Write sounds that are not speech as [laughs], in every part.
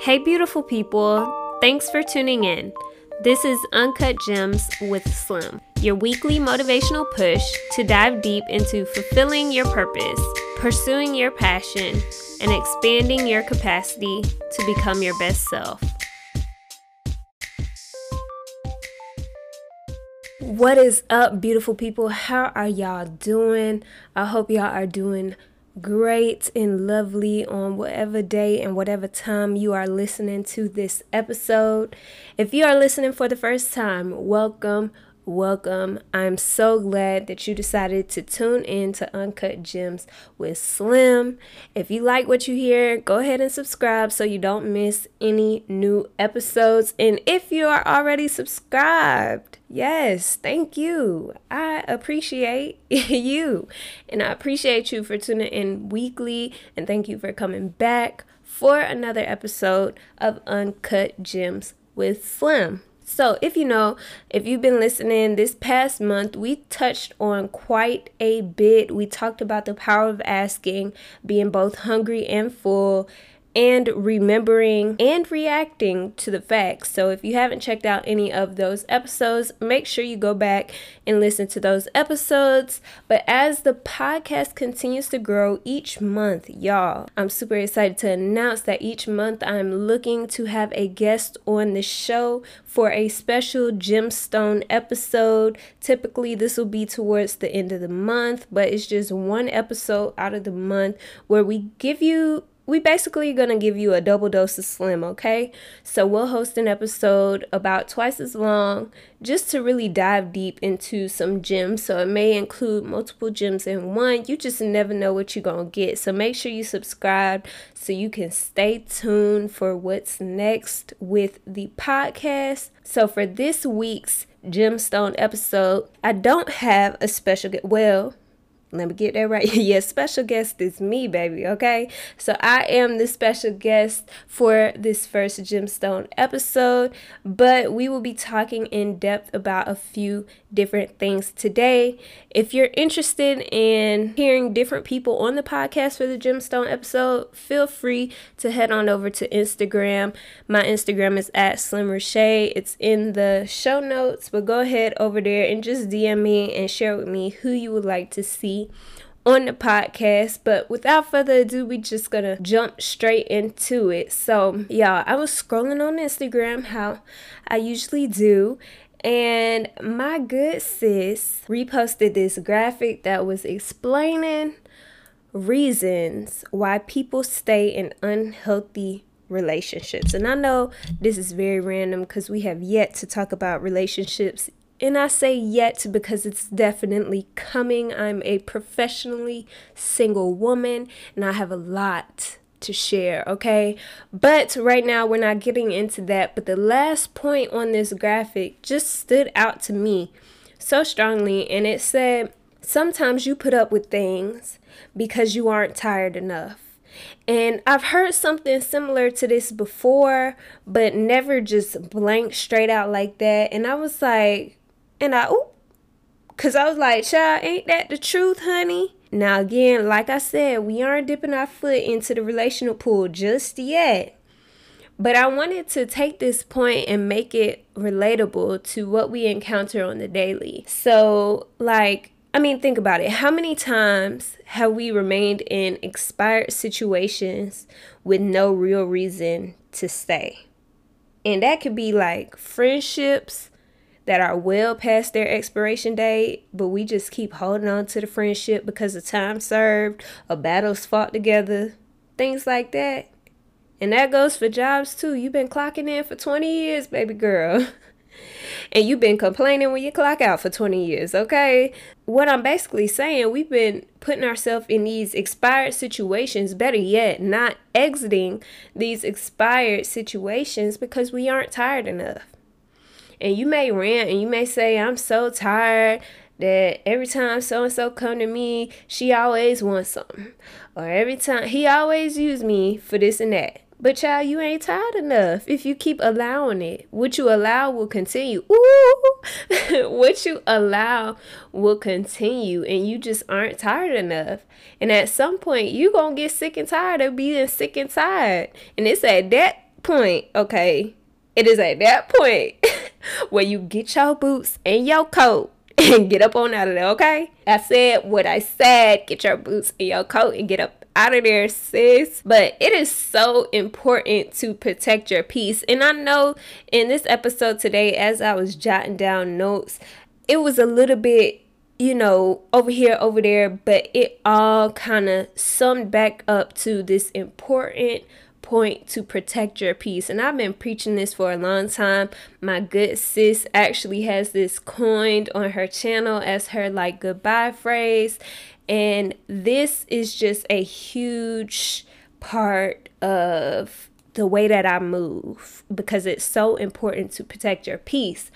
Hey, beautiful people. Thanks for tuning in. This is Uncut Gems with Slim, your weekly motivational push to dive deep into fulfilling your purpose, pursuing your passion, and expanding your capacity to become your best self. What is up, beautiful people? How are y'all doing? I hope y'all are doing great and lovely on whatever day and whatever time you are listening to this episode. If you are listening for the first time, welcome. Welcome. I'm so glad that you decided to tune in to Uncut Gems with Slim. If you like what you hear, go ahead and subscribe so you don't miss any new episodes. And if you are already subscribed, yes, thank you. I appreciate [laughs] you. And I appreciate you for tuning in weekly. And thank you for coming back for another episode of Uncut Gems with Slim. So, if you know, if you've been listening this past month, we touched on quite a bit. We talked about the power of asking, being both hungry and full, and remembering and reacting to the facts. So, if you haven't checked out any of those episodes, make sure you go back and listen to those episodes. But as the podcast continues to grow each month, y'all, I'm super excited to announce that each month I'm looking to have a guest on the show for a special gemstone episode. Typically, this will be towards the end of the month, but it's just one episode out of the month where we give you we basically going to give you a double dose of slim, okay? So we'll host an episode about twice as long just to really dive deep into some gems. So it may include multiple gems in one. You just never know what you're going to get. So make sure you subscribe so you can stay tuned for what's next with the podcast. So for this week's gemstone episode, I don't have a special well, let me get that right. [laughs] yes, special guest is me, baby. Okay. So I am the special guest for this first gemstone episode, but we will be talking in depth about a few different things today. If you're interested in hearing different people on the podcast for the gemstone episode, feel free to head on over to Instagram. My Instagram is at Slim Reshae. It's in the show notes, but go ahead over there and just DM me and share with me who you would like to see on the podcast. But without further ado, we just gonna jump straight into it. So, y'all, I was scrolling on Instagram how I usually do. And my good sis reposted this graphic that was explaining reasons why people stay in unhealthy relationships. And I know this is very random because we have yet to talk about relationships and I say yet because it's definitely coming. I'm a professionally single woman and I have a lot to share, okay? But right now we're not getting into that. But the last point on this graphic just stood out to me so strongly and it said, Sometimes you put up with things because you aren't tired enough. And I've heard something similar to this before, but never just blank straight out like that. And I was like, and I, oop, because I was like, child, ain't that the truth, honey? Now, again, like I said, we aren't dipping our foot into the relational pool just yet. But I wanted to take this point and make it relatable to what we encounter on the daily. So, like, I mean, think about it. How many times have we remained in expired situations with no real reason to stay? And that could be like friendships, that are well past their expiration date, but we just keep holding on to the friendship because of time served or battles fought together, things like that. And that goes for jobs too. You've been clocking in for 20 years, baby girl. [laughs] and you've been complaining when you clock out for 20 years, okay? What I'm basically saying, we've been putting ourselves in these expired situations, better yet, not exiting these expired situations because we aren't tired enough. And you may rant and you may say, I'm so tired that every time so and so come to me, she always wants something. Or every time he always use me for this and that. But child, you ain't tired enough if you keep allowing it. What you allow will continue. [laughs] Ooh, [laughs] what you allow will continue, and you just aren't tired enough. And at some point, you gonna get sick and tired of being sick and tired. And it's at that point, okay, it is at that point [laughs] where you get your boots and your coat and get up on out of there, okay? I said what I said. Get your boots and your coat and get up out of there, sis. But it is so important to protect your peace. And I know in this episode today, as I was jotting down notes, it was a little bit you know, over here, over there, but it all kind of summed back up to this important point to protect your peace. And I've been preaching this for a long time. My good sis actually has this coined on her channel as her like goodbye phrase. And this is just a huge part of the way that I move because it's so important to protect your peace.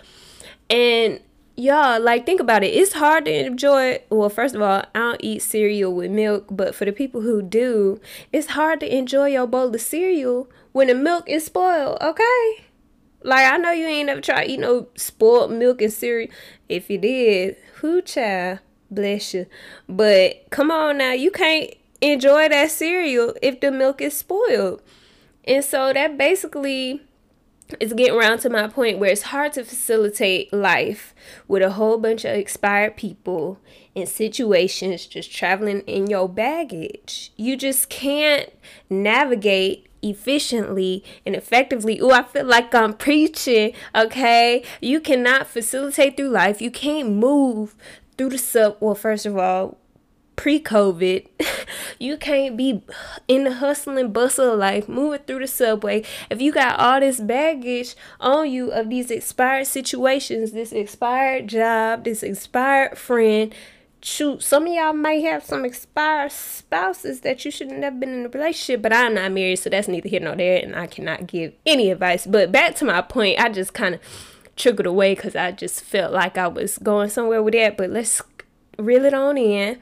And y'all like think about it. It's hard to enjoy well first of all i don't eat cereal with milk but for the people who do it's hard to enjoy your bowl of cereal when the milk is spoiled okay? Like i know you ain't never tried eat no spoiled milk and cereal. If you did who child bless you. But come on now you can't enjoy that cereal if the milk is spoiled. And so that basically it's getting around to my point where it's hard to facilitate life with a whole bunch of expired people in situations just traveling in your baggage. You just can't navigate efficiently and effectively. Oh, I feel like I'm preaching, okay? You cannot facilitate through life. You can't move through the sub. Well, first of all, pre COVID, [laughs] you can't be in the hustling bustle of life, moving through the subway. If you got all this baggage on you of these expired situations, this expired job, this expired friend, shoot, some of y'all might have some expired spouses that you shouldn't have been in a relationship, but I'm not married, so that's neither here nor there, and I cannot give any advice. But back to my point, I just kind of triggered away because I just felt like I was going somewhere with that. But let's reel it on in.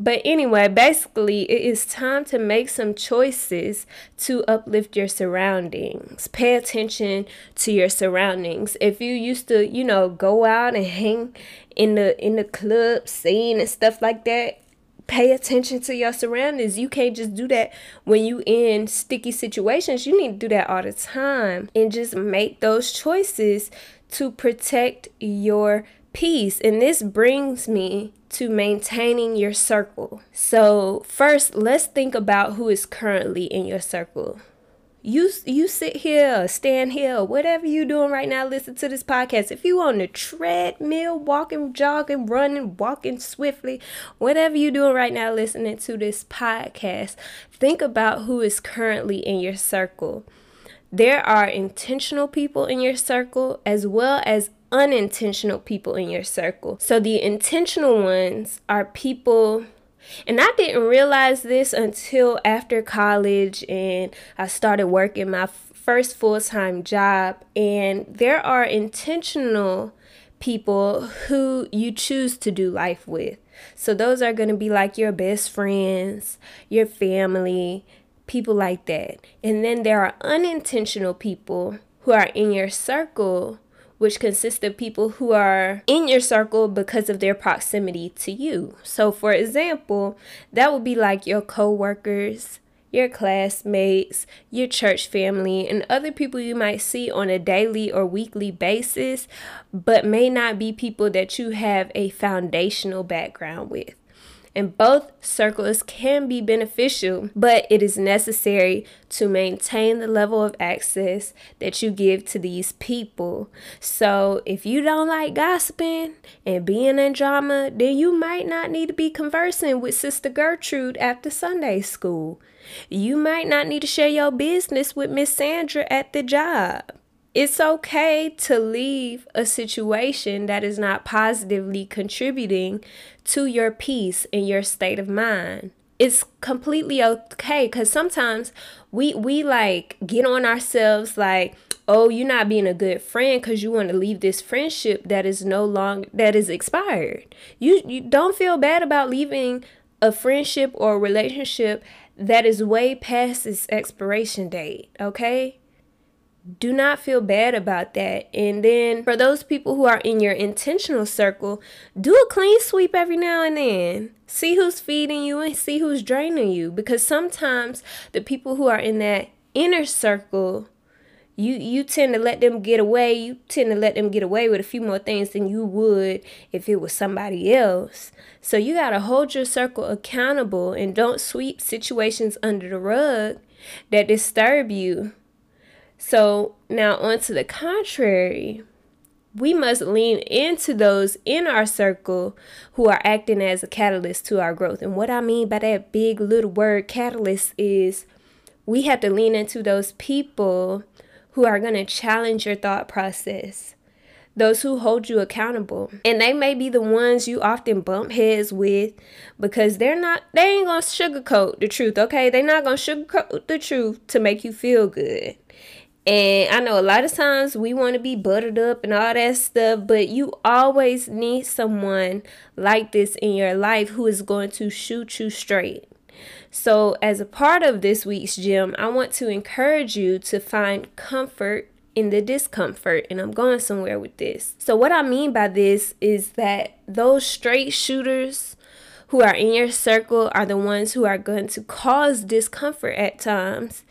But anyway, basically, it is time to make some choices to uplift your surroundings. Pay attention to your surroundings. If you used to, you know, go out and hang in the in the club scene and stuff like that, pay attention to your surroundings. You can't just do that when you in sticky situations. You need to do that all the time and just make those choices to protect your peace. And this brings me to maintaining your circle. So, first, let's think about who is currently in your circle. You you sit here, stand here, whatever you're doing right now, listen to this podcast. If you on the treadmill, walking, jogging, running, walking swiftly, whatever you're doing right now, listening to this podcast, think about who is currently in your circle. There are intentional people in your circle as well as unintentional people in your circle. So the intentional ones are people and I didn't realize this until after college and I started working my first full-time job and there are intentional people who you choose to do life with. So those are going to be like your best friends, your family, people like that. And then there are unintentional people who are in your circle which consists of people who are in your circle because of their proximity to you. So, for example, that would be like your coworkers, your classmates, your church family, and other people you might see on a daily or weekly basis, but may not be people that you have a foundational background with and both circles can be beneficial, but it is necessary to maintain the level of access that you give to these people. So, if you don't like gossiping and being in drama, then you might not need to be conversing with Sister Gertrude after Sunday school. You might not need to share your business with Miss Sandra at the job. It's okay to leave a situation that is not positively contributing to your peace and your state of mind. It's completely okay because sometimes we we like get on ourselves like oh you're not being a good friend because you want to leave this friendship that is no longer that is expired you you don't feel bad about leaving a friendship or relationship that is way past its expiration date okay do not feel bad about that. And then for those people who are in your intentional circle, do a clean sweep every now and then. See who's feeding you and see who's draining you. Because sometimes the people who are in that inner circle you you tend to let them get away you tend to let them get away with a few more things than you would if it was somebody else so you got to hold your circle accountable and don't sweep situations under the rug that disturb you so now on to the contrary we must lean into those in our circle who are acting as a catalyst to our growth. And what I mean by that big little word catalyst is we have to lean into those people who are going to challenge your thought process, those who hold you accountable. And they may be the ones you often bump heads with because they're not, they ain't going to sugarcoat the truth, okay? They're not going to sugarcoat the truth to make you feel good. And I know a lot of times we want to be buttered up and all that stuff, but you always need someone like this in your life who is going to shoot you straight. So, as a part of this week's gem, I want to encourage you to find comfort in the discomfort, and I'm going somewhere with this. So, what I mean by this is that those straight shooters who are in your circle are the ones who are going to cause discomfort at times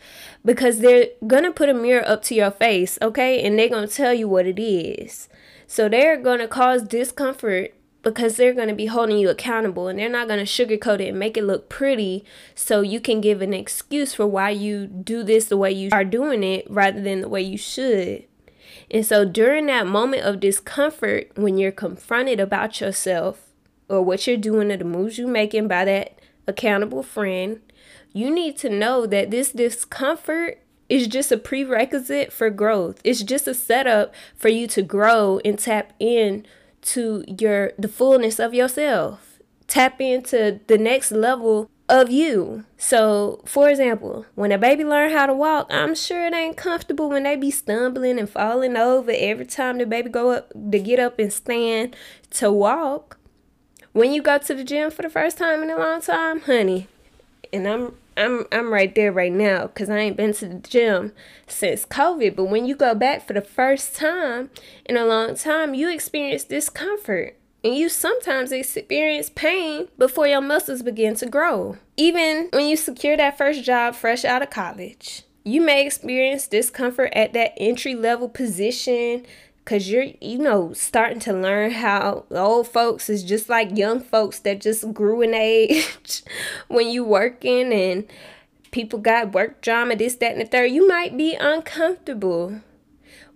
because they're going to put a mirror up to your face, okay? And they're going to tell you what it is. So they're going to cause discomfort because they're going to be holding you accountable and they're not going to sugarcoat it and make it look pretty so you can give an excuse for why you do this the way you are doing it rather than the way you should. And so during that moment of discomfort, when you're confronted about yourself, or what you're doing or the moves you're making by that accountable friend, you need to know that this discomfort is just a prerequisite for growth. It's just a setup for you to grow and tap in to your the fullness of yourself. Tap into the next level of you. So, for example, when a baby learn how to walk, I'm sure it ain't comfortable when they be stumbling and falling over every time the baby go up to get up and stand to walk when you go to the gym for the first time in a long time, honey, and I'm I'm I'm right there right now because I ain't been to the gym since COVID. But when you go back for the first time in a long time, you experience discomfort. And you sometimes experience pain before your muscles begin to grow. Even when you secure that first job fresh out of college, you may experience discomfort at that entry level position because you're you know starting to learn how old folks is just like young folks that just grew in age [laughs] when you working and people got work drama this that and the third. You might be uncomfortable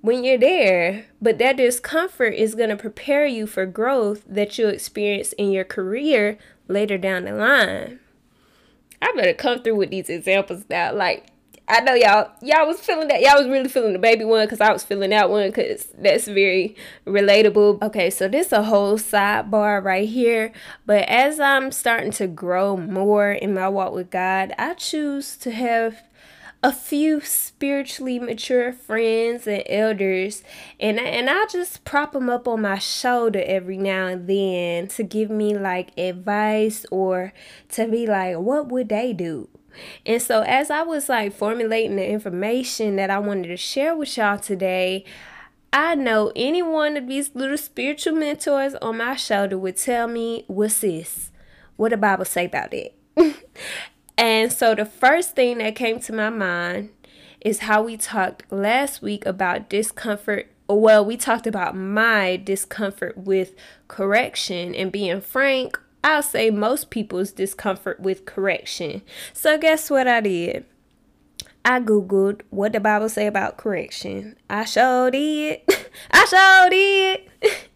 when you're there but that discomfort is going to prepare you for growth that you'll experience in your career later down the line. I better come through with these examples now like I know y'all y'all was feeling that y'all was really feeling the baby one because I was feeling that one because that's very relatable. Okay, so this a whole sidebar right here. But as I'm starting to grow more in my walk with God, I choose to have a few spiritually mature friends and elders and and I just prop them up on my shoulder every now and then to give me like advice or to be like what would they do and so, as I was like formulating the information that I wanted to share with y'all today, I know any one of these little spiritual mentors on my shoulder would tell me, What's this? What the Bible say about it? [laughs] and so, the first thing that came to my mind is how we talked last week about discomfort. Well, we talked about my discomfort with correction and being frank I'll say most people's discomfort with correction. So, guess what I did? I googled what the Bible say about correction. I showed it. [laughs] I showed it.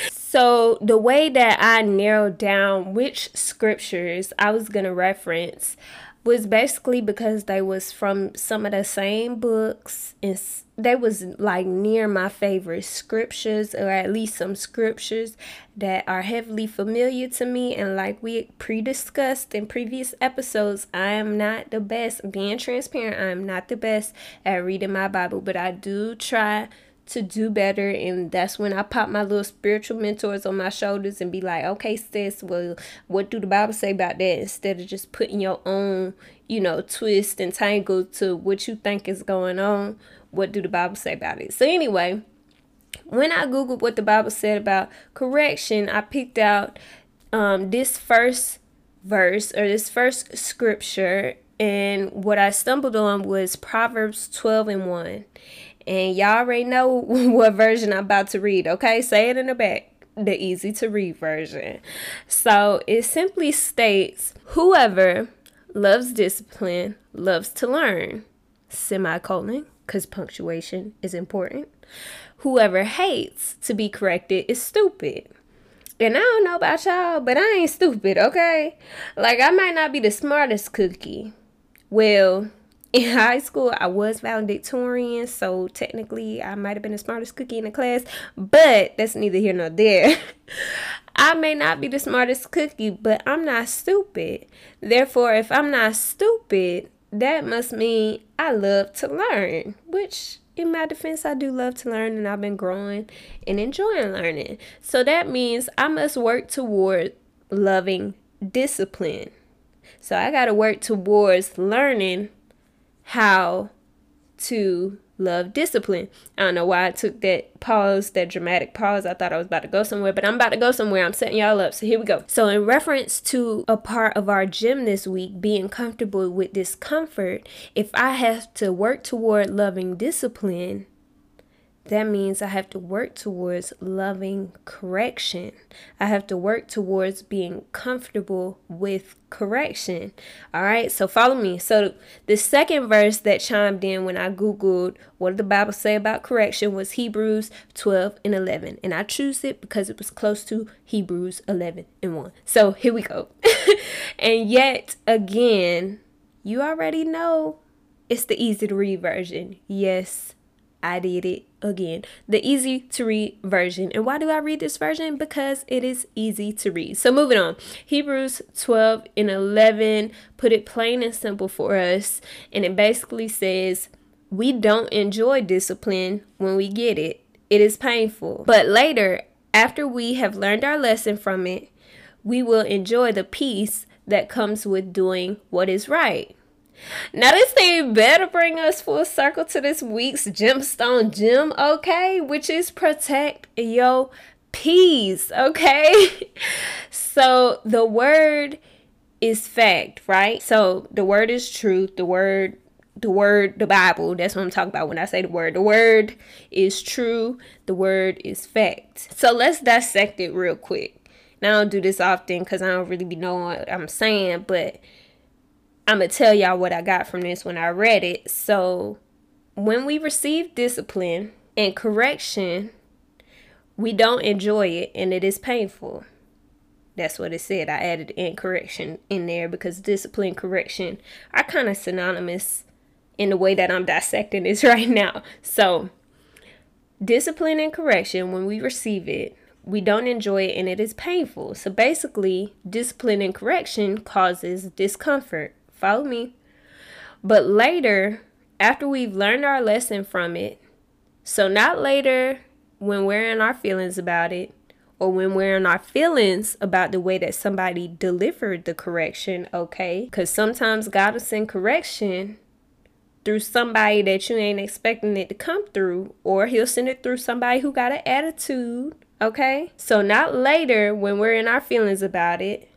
[laughs] so the way that I narrowed down which scriptures I was gonna reference was basically because they was from some of the same books and they was like near my favorite scriptures or at least some scriptures that are heavily familiar to me and like we pre-discussed in previous episodes i am not the best being transparent i am not the best at reading my bible but i do try to do better and that's when I pop my little spiritual mentors on my shoulders and be like, okay, sis, well, what do the Bible say about that? Instead of just putting your own, you know, twist and tangle to what you think is going on, what do the Bible say about it? So anyway, when I googled what the Bible said about correction, I picked out um, this first verse or this first scripture and what I stumbled on was Proverbs 12 and 1. And y'all already know [laughs] what version I'm about to read, okay? Say it in the back the easy to read version. So it simply states whoever loves discipline loves to learn, semicolon, because punctuation is important. Whoever hates to be corrected is stupid. And I don't know about y'all, but I ain't stupid, okay? Like, I might not be the smartest cookie. Well, in [laughs] high school, I was valedictorian, so technically I might have been the smartest cookie in the class, but that's neither here nor there. [laughs] I may not be the smartest cookie, but I'm not stupid. Therefore, if I'm not stupid, that must mean I love to learn, which in my defense, I do love to learn and I've been growing and enjoying learning. So that means I must work toward loving discipline. So I got to work towards learning how to love discipline. I don't know why I took that pause, that dramatic pause. I thought I was about to go somewhere, but I'm about to go somewhere. I'm setting y'all up. So here we go. So, in reference to a part of our gem this week, being comfortable with discomfort, if I have to work toward loving discipline, that means I have to work towards loving correction. I have to work towards being comfortable with correction. All right, so follow me. So, the second verse that chimed in when I Googled what did the Bible say about correction was Hebrews 12 and 11. And I choose it because it was close to Hebrews 11 and 1. So, here we go. [laughs] and yet again, you already know it's the easy to read version. Yes, I did it again. The easy to read version. And why do I read this version? Because it is easy to read. So moving on. Hebrews 12 and 11 put it plain and simple for us. And it basically says, we don't enjoy discipline when we get it. It is painful. But later, after we have learned our lesson from it, we will enjoy the peace that comes with doing what is right. Now this thing better bring us full circle to this week's gemstone gem, okay? Which is protect your peace, okay? [laughs] so the word is fact, right? So the word is truth. The word the word the bible that's what i'm talking about when i say the word the word is true the word is fact so let's dissect it real quick now i don't do this often because i don't really be knowing what i'm saying but I'm going to tell y'all what I got from this when I read it. So, when we receive discipline and correction, we don't enjoy it and it is painful. That's what it said. I added in correction in there because discipline correction are kind of synonymous in the way that I'm dissecting this [laughs] right now. So, discipline and correction, when we receive it, we don't enjoy it and it is painful. So, basically, discipline and correction causes discomfort. Follow me. But later, after we've learned our lesson from it, so not later when we're in our feelings about it, or when we're in our feelings about the way that somebody delivered the correction, okay? Because sometimes God will send correction through somebody that you ain't expecting it to come through, or He'll send it through somebody who got an attitude, okay? So, not later when we're in our feelings about it,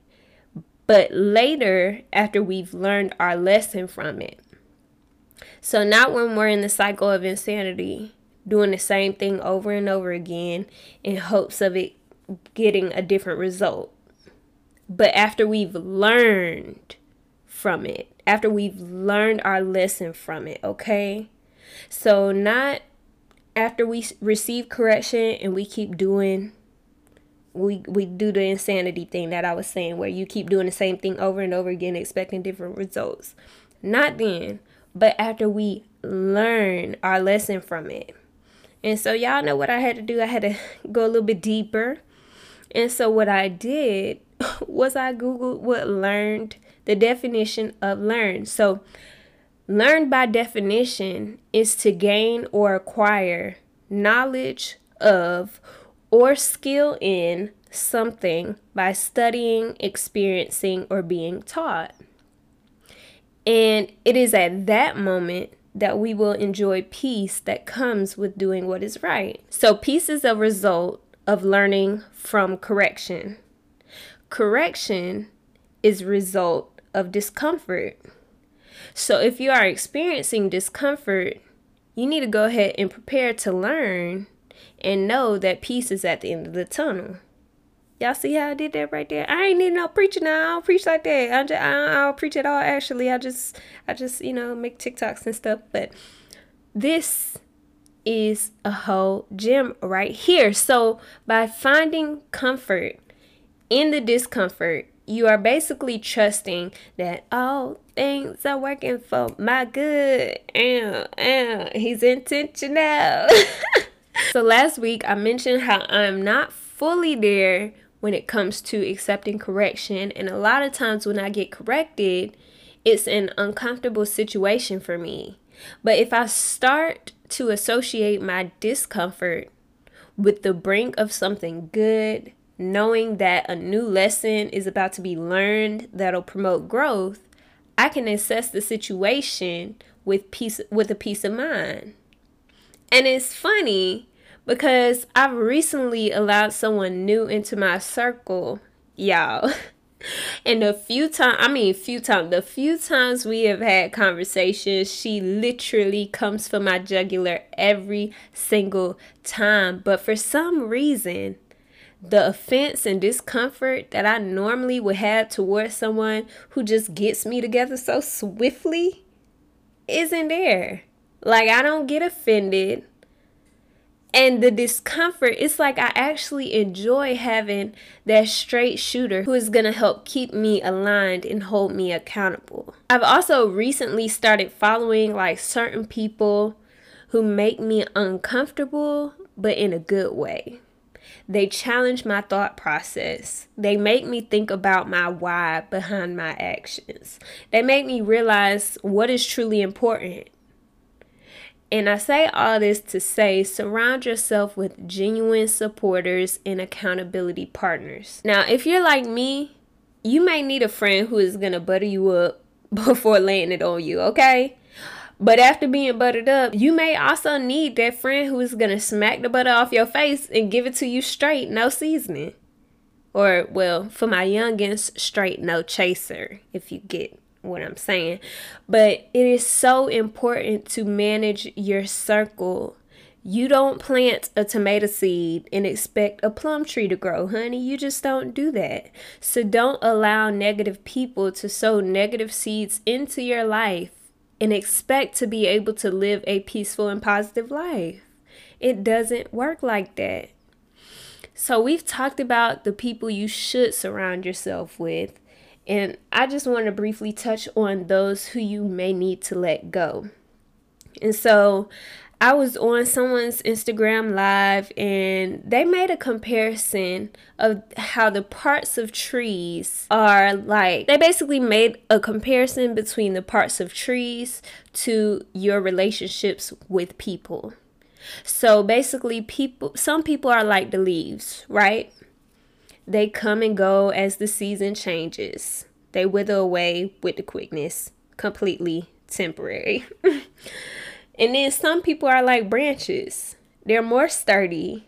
but later after we've learned our lesson from it. So, not when we're in the cycle of insanity, doing the same thing over and over again in hopes of it getting a different result, but after we've learned from it, after we've learned our lesson from it, okay? So, not after we receive correction and we keep doing we we do the insanity thing that I was saying where you keep doing the same thing over and over again expecting different results. Not then, but after we learn our lesson from it. And so y'all know what I had to do. I had to go a little bit deeper. And so what I did [laughs] was I googled what learned the definition of learn. So learn by definition is to gain or acquire knowledge of or skill in something by studying, experiencing, or being taught. And it is at that moment that we will enjoy peace that comes with doing what is right. So, peace is a result of learning from correction. Correction is result of discomfort. So if you are experiencing discomfort, you need to go ahead and prepare to learn and know that peace is at the end of the tunnel. Y'all see how I did that right there? I ain't need no preaching now. I don't preach like that. I, just, I, don't, I don't preach at all. Actually, I just, I just, you know, make TikToks and stuff. But this is a whole gem right here. So by finding comfort in the discomfort, you are basically trusting that all things are working for my good. And, and he's intentional. [laughs] so last week I mentioned how I'm not fully there when it comes to accepting correction. And a lot of times when I get corrected, it's an uncomfortable situation for me. But if I start to associate my discomfort with the brink of something good, knowing that a new lesson is about to be learned that'll promote growth, I can assess the situation with peace with a peace of mind. And it's funny because I've recently allowed someone new into my circle, y'all. [laughs] And the few times, I mean, few times, the few times we have had conversations, she literally comes for my jugular every single time. But for some reason, the offense and discomfort that I normally would have towards someone who just gets me together so swiftly isn't there. Like, I don't get offended and the discomfort it's like i actually enjoy having that straight shooter who is to help keep me aligned and hold me accountable i've also recently started following like certain people who make me uncomfortable but in a good way they challenge my thought process. They make me think about my why behind my actions. They make me realize what is truly important and I say all this to say surround yourself with genuine supporters and accountability partners. Now, if you're like me, you may need a friend who is going to butter you up [laughs] before laying it on you, okay? But after being buttered up, you may also need that friend who is going to smack the butter off your face and give it to you straight, no seasoning. Or, well, for my youngins, straight no chaser, if you get what I'm saying. But it is so important to manage your circle. You don't plant a tomato seed and expect a plum tree to grow, honey. You just don't do that. So don't allow negative people to sow negative seeds into your life and expect to be able to live a peaceful and positive life. It doesn't work like that. So, we've talked about the people you should surround yourself with. And I just want to briefly touch on those who you may need to let go. And so I was on someone's Instagram live and they made a comparison of how the parts of trees are like. They basically made a comparison between the parts of trees to your relationships with people. So basically people some people are like the leaves, right? They come and go as the season changes. They wither away with the quickness, completely temporary. [laughs] and then some people are like branches. They're more sturdy,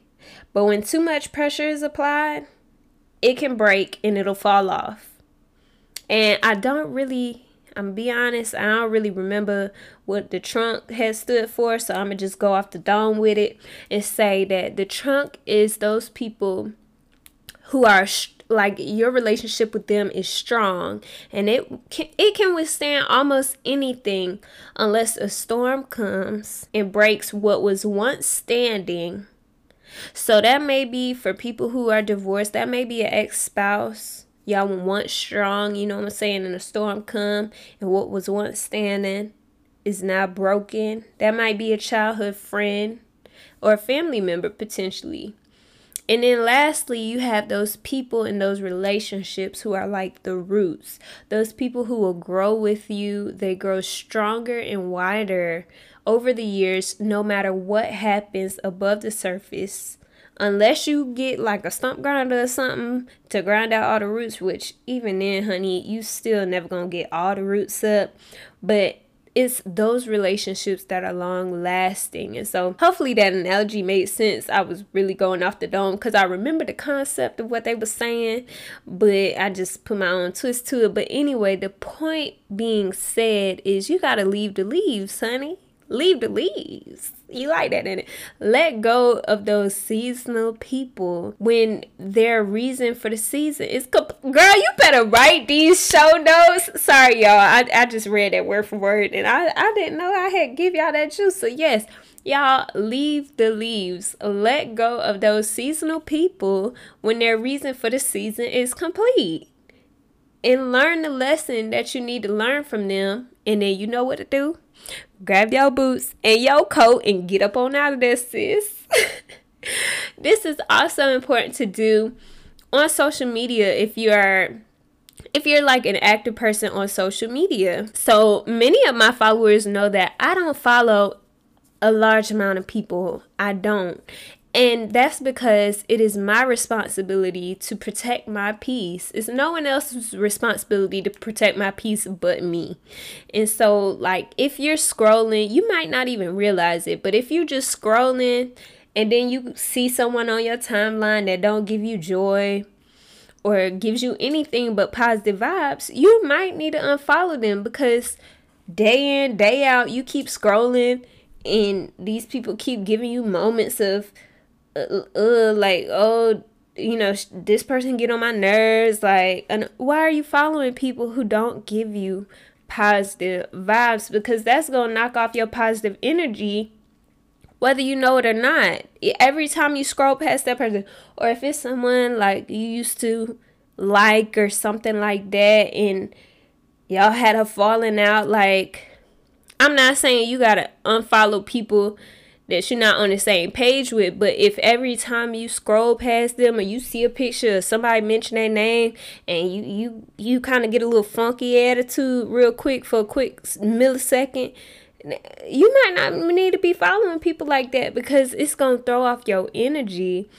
but when too much pressure is applied, it can break and it'll fall off. And I don't really, I'm be honest, I don't really remember what the trunk has stood for, so I'm gonna just go off the dome with it and say that the trunk is those people who are like your relationship with them is strong and it can, it can withstand almost anything unless a storm comes and breaks what was once standing. So that may be for people who are divorced that may be an ex-spouse. Y'all were once strong you know what i'm saying and a storm come and what was once standing is now broken. That might be a childhood friend or a family member potentially and then lastly, you have those people in those relationships who are like the roots. Those people who will grow with you. They grow stronger and wider over the years, no matter what happens above the surface. Unless you get like a stump grinder or something to grind out all the roots, which even then, honey, you still never gonna get all the roots up. But it's those relationships that are long lasting. And so hopefully that analogy made sense. I was really going off the dome because I remember the concept of what they were saying, but I just put my own twist to it. But anyway, the point being said is you got to leave the leaves, honey leave the leaves. You like that in it. Let go of those seasonal people when their reason for the season is comp- girl. You better write these show notes. Sorry, y'all. I, I just read that word for word and I, I didn't know I had give y'all that juice. So yes, y'all leave the leaves. Let go of those seasonal people when their reason for the season is complete. And learn the lesson that you need to learn from them. And then you know what to do grab your boots and your coat and get up on out of there, sis. [laughs] this is also important to do on social media if you are if you're like an active person on social media. So many of my followers know that I don't follow a large amount of people. I don't. And that's because it is my responsibility to protect my peace. It's no one else's responsibility to protect my peace but me. And so, like, if you're scrolling, you might not even realize it, but if you're just scrolling and then you see someone on your timeline that don't give you joy or gives you anything but positive vibes, you might need to unfollow them because day in, day out, you keep scrolling and these people keep giving you moments of uh, uh, like oh you know this person get on my nerves like and why are you following people who don't give you positive vibes? Because that's going to knock off your positive energy whether you know it or not. Every time you scroll past that person or if it's someone like you used to like or something like that and y'all had a falling out like i'm not saying you got to unfollow people that you're not on the same page with. But if every time you scroll past them or you see a picture of somebody mention their name and you you you kind of get a little funky attitude real quick for a quick millisecond, you might not need to be following people like that because it's gonna throw off your energy.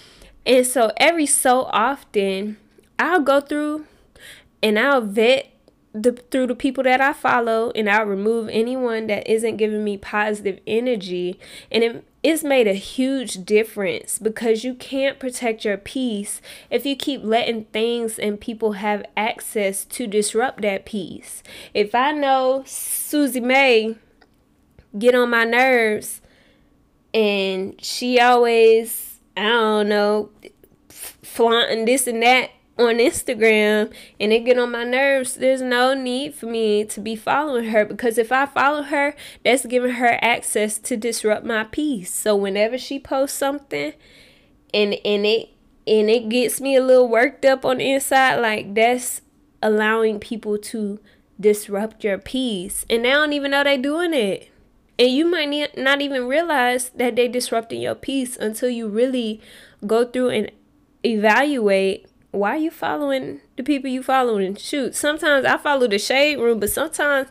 And so every so often, I'll go through and I'll vet the through the people that I follow and I'll remove anyone that isn't giving me positive energy and it, it's made a huge difference because you can't protect your peace if you keep letting things and people have access to disrupt that peace. If I know Susie May get on my nerves and she always I don't know flaunting this and that on Instagram and it get on my nerves, there's no need for me to be following her because if I follow her, that's giving her access to disrupt my peace. So whenever she posts something and and it and it gets me a little worked up on the inside, like that's allowing people to disrupt your peace. And they don't even know they're doing it. And you might not even realize that they disrupting your peace until you really go through and evaluate why are you following the people you following? Shoot, sometimes I follow the shade room, but sometimes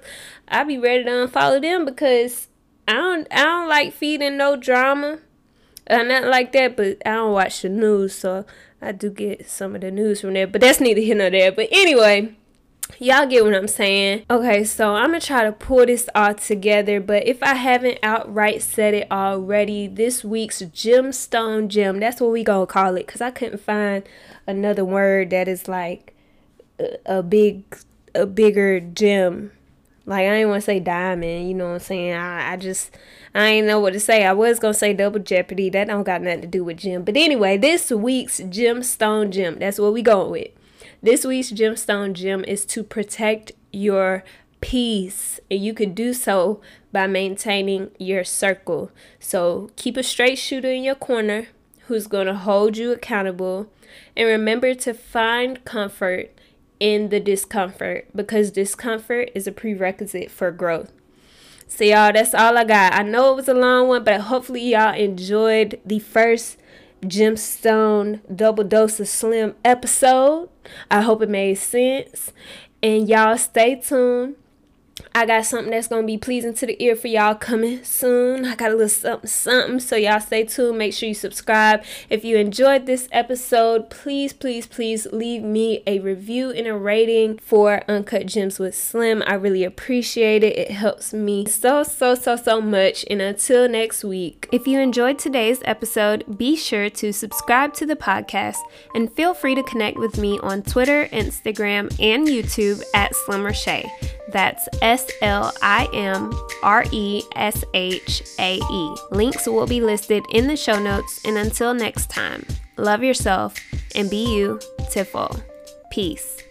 I be ready to unfollow them because I don't I don't like feeding no drama. I'm uh, not like that, but I don't watch the news, so I do get some of the news from there. But that's neither here nor there. But anyway, y'all get what I'm saying. Okay, so I'm gonna try to pull this all together, but if I haven't outright said it already, this week's gemstone gem, that's what we gonna call it, because I couldn't find another word that is like a, big a bigger gem. Like I ain't want to say diamond, you know what I'm saying? I, I just I ain't know what to say. I was gonna say double jeopardy. That don't got nothing to do with gem. But anyway, this week's gemstone gem. That's what we going with. This week's gemstone gem is to protect your peace, and you could do so by maintaining your circle. So keep a straight shooter in your corner who's gonna hold you accountable and remember to find comfort in the discomfort because discomfort is a prerequisite for growth. So, y'all, that's all I got. I know it was a long one, but hopefully, y'all enjoyed the first gemstone double dose of slim episode. I hope it made sense. And y'all stay tuned I got something that's gonna be pleasing to the ear for y'all coming soon. I got a little something, something. So y'all stay tuned. Make sure you subscribe. If you enjoyed this episode, please, please, please leave me a review and a rating for Uncut Gems with Slim. I really appreciate it. It helps me so, so, so, so much. And until next week, if you enjoyed today's episode, be sure to subscribe to the podcast and feel free to connect with me on Twitter, Instagram, and YouTube at SlimReshae. That's S L I M R E S H A E. Links will be listed in the show notes. And until next time, love yourself and be you, Tiffle. Peace.